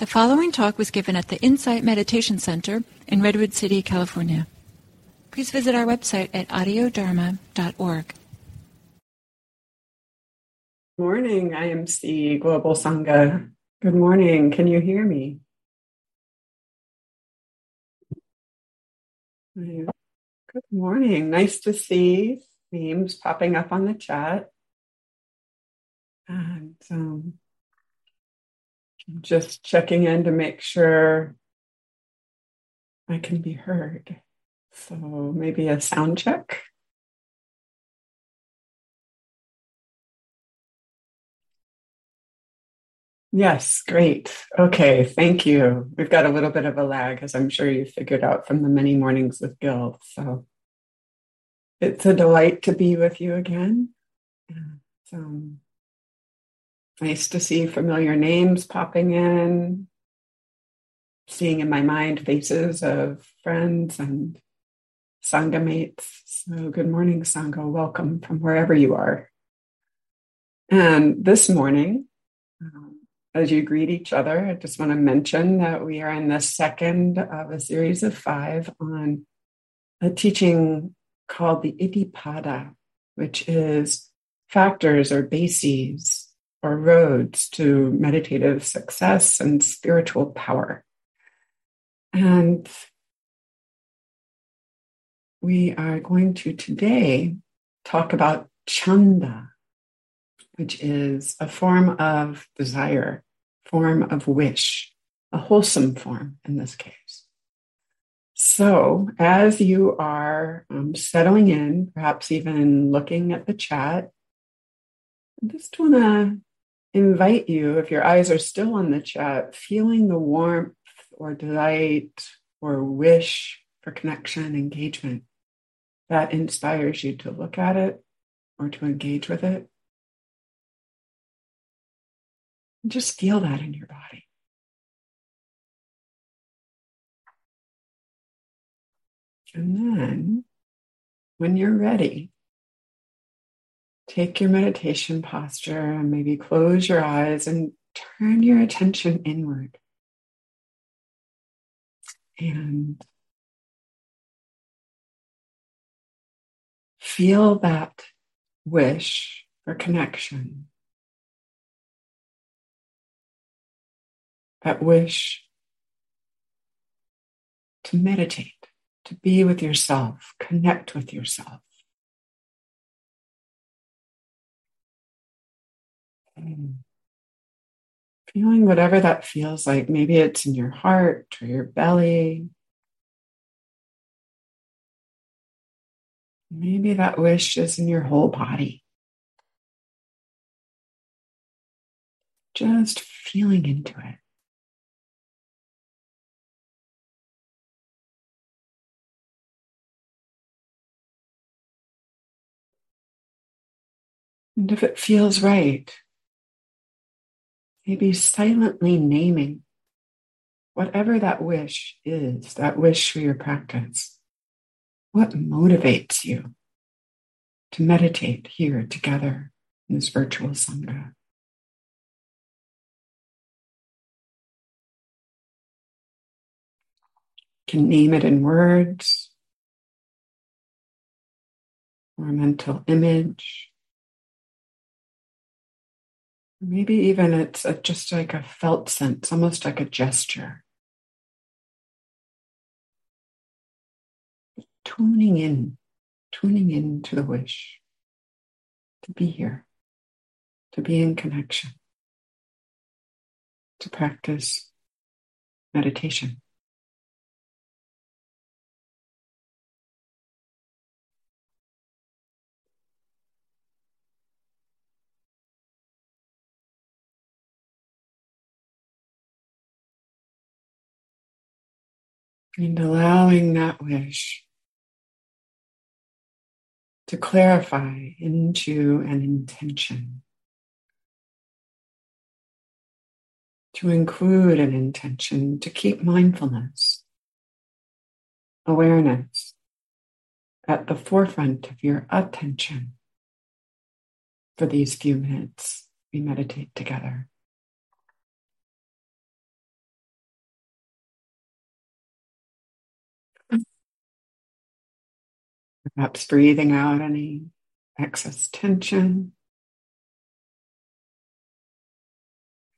The following talk was given at the Insight Meditation Center in Redwood City, California. Please visit our website at audiodharma.org. Good Morning, I am IMC Global Sangha. Good morning. Can you hear me? Good morning. Nice to see names popping up on the chat. And um, just checking in to make sure I can be heard. So maybe a sound check. Yes, great. Okay, thank you. We've got a little bit of a lag, as I'm sure you figured out from the many mornings with Gil. So it's a delight to be with you again. It's um, nice to see familiar names popping in, seeing in my mind faces of friends and Sangha mates. So, good morning, Sangha. Welcome from wherever you are. And this morning, um, as you greet each other, I just want to mention that we are in the second of a series of five on a teaching called the Iddhipada, which is factors or bases or roads to meditative success and spiritual power. And we are going to today talk about chanda, which is a form of desire, form of wish, a wholesome form in this case. So, as you are um, settling in, perhaps even looking at the chat, I just want to invite you, if your eyes are still on the chat, feeling the warmth or delight or wish for connection, engagement that inspires you to look at it or to engage with it. Just feel that in your body. And then, when you're ready, take your meditation posture and maybe close your eyes and turn your attention inward. And feel that wish for connection that wish to meditate, to be with yourself, connect with yourself. Feeling whatever that feels like. Maybe it's in your heart or your belly. Maybe that wish is in your whole body. Just feeling into it. And if it feels right, maybe silently naming whatever that wish is, that wish for your practice. What motivates you to meditate here together in this virtual Sangha? can name it in words or a mental image. Maybe even it's a, just like a felt sense, almost like a gesture. Tuning in, tuning in to the wish to be here, to be in connection, to practice meditation. And allowing that wish to clarify into an intention, to include an intention to keep mindfulness, awareness at the forefront of your attention for these few minutes we meditate together. Perhaps breathing out any excess tension.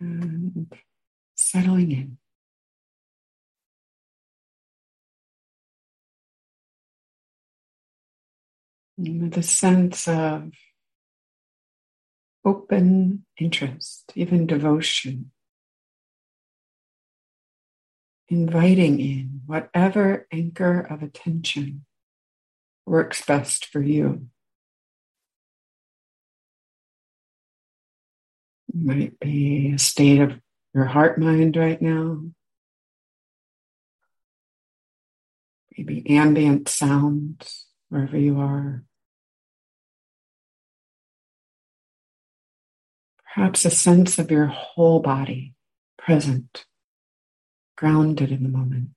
And settling in. With a sense of open interest, even devotion, inviting in whatever anchor of attention works best for you. It might be a state of your heart mind right now. Maybe ambient sounds wherever you are. Perhaps a sense of your whole body present, grounded in the moment.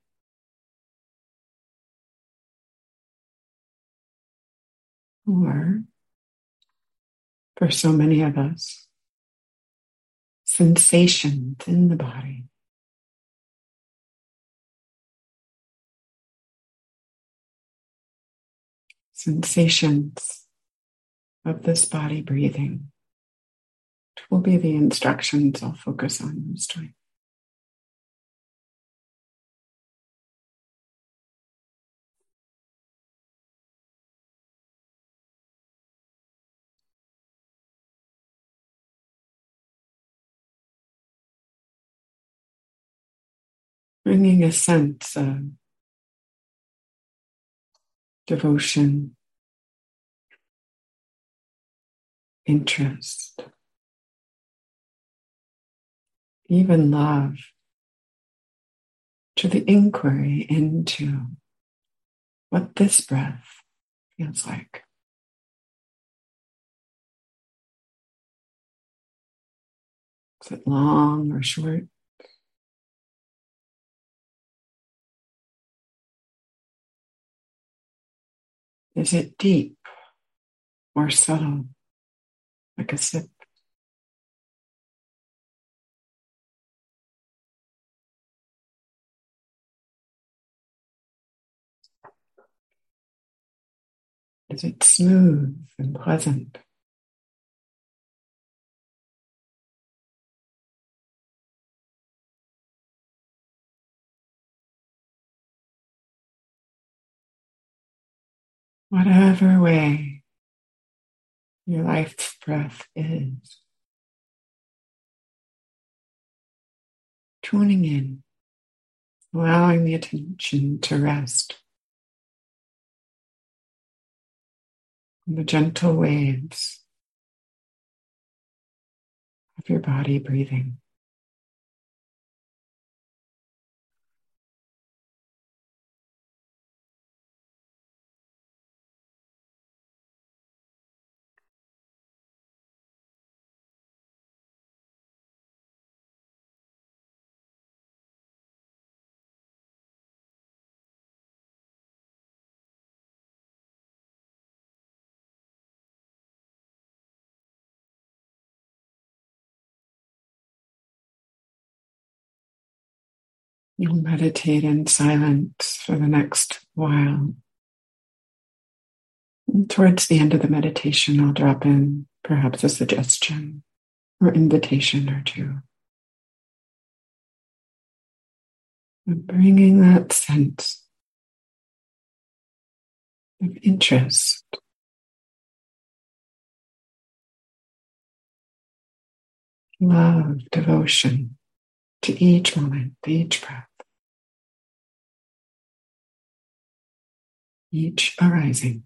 Or, for so many of us, sensations in the body. Sensations of this body breathing will be the instructions I'll focus on this time. A sense of devotion, interest, even love to the inquiry into what this breath feels like. Is it long or short? Is it deep or subtle, like a sip? Is it smooth and pleasant? Whatever way your life's breath is, tuning in, allowing the attention to rest on the gentle waves of your body breathing. You'll meditate in silence for the next while. And towards the end of the meditation, I'll drop in perhaps a suggestion or invitation or two. And bringing that sense of interest love, devotion to each moment, each breath, each arising.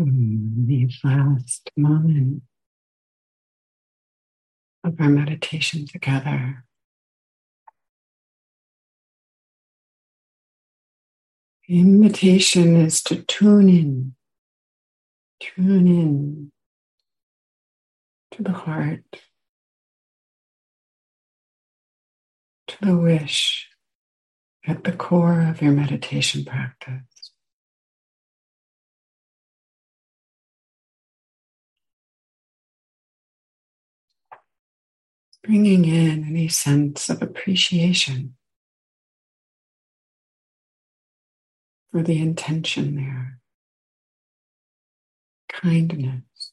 These last moments of our meditation together. The invitation is to tune in, tune in to the heart, to the wish at the core of your meditation practice. Bringing in any sense of appreciation for the intention there, kindness,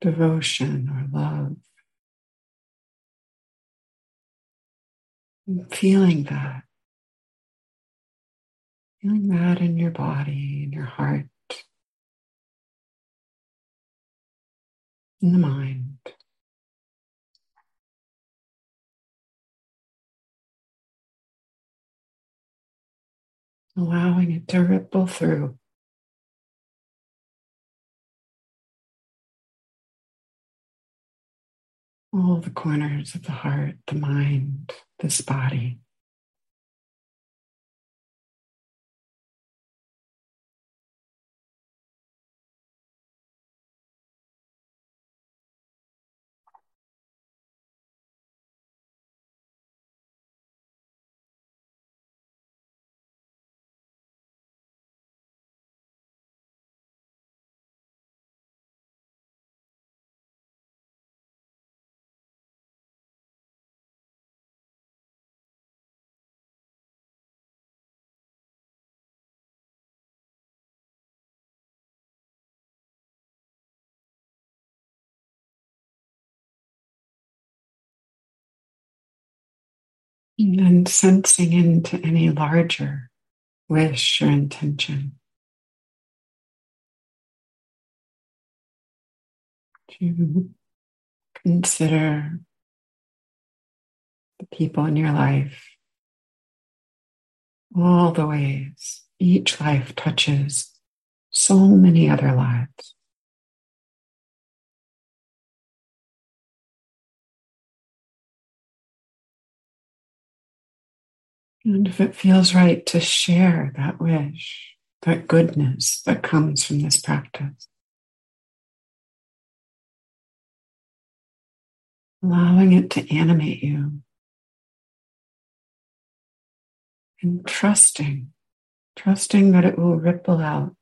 devotion, or love. And feeling that, feeling that in your body, in your heart, in the mind. Allowing it to ripple through. All the corners of the heart, the mind, this body. And sensing into any larger wish or intention. To consider the people in your life, all the ways each life touches so many other lives. And if it feels right to share that wish, that goodness that comes from this practice, allowing it to animate you and trusting, trusting that it will ripple out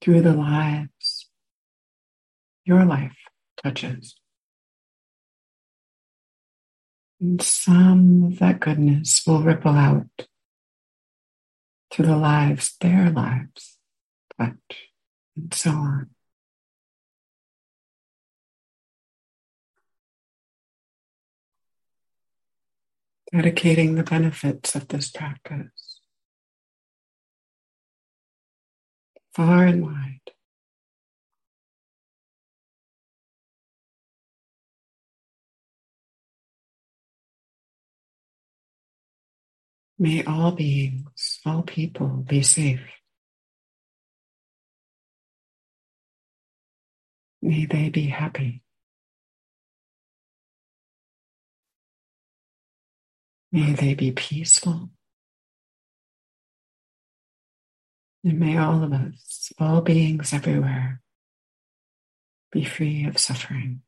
through the lives your life touches. And some of that goodness will ripple out to the lives, their lives, touch, and so on. Dedicating the benefits of this practice far and wide. May all beings, all people be safe. May they be happy. May they be peaceful. And may all of us, all beings everywhere, be free of suffering.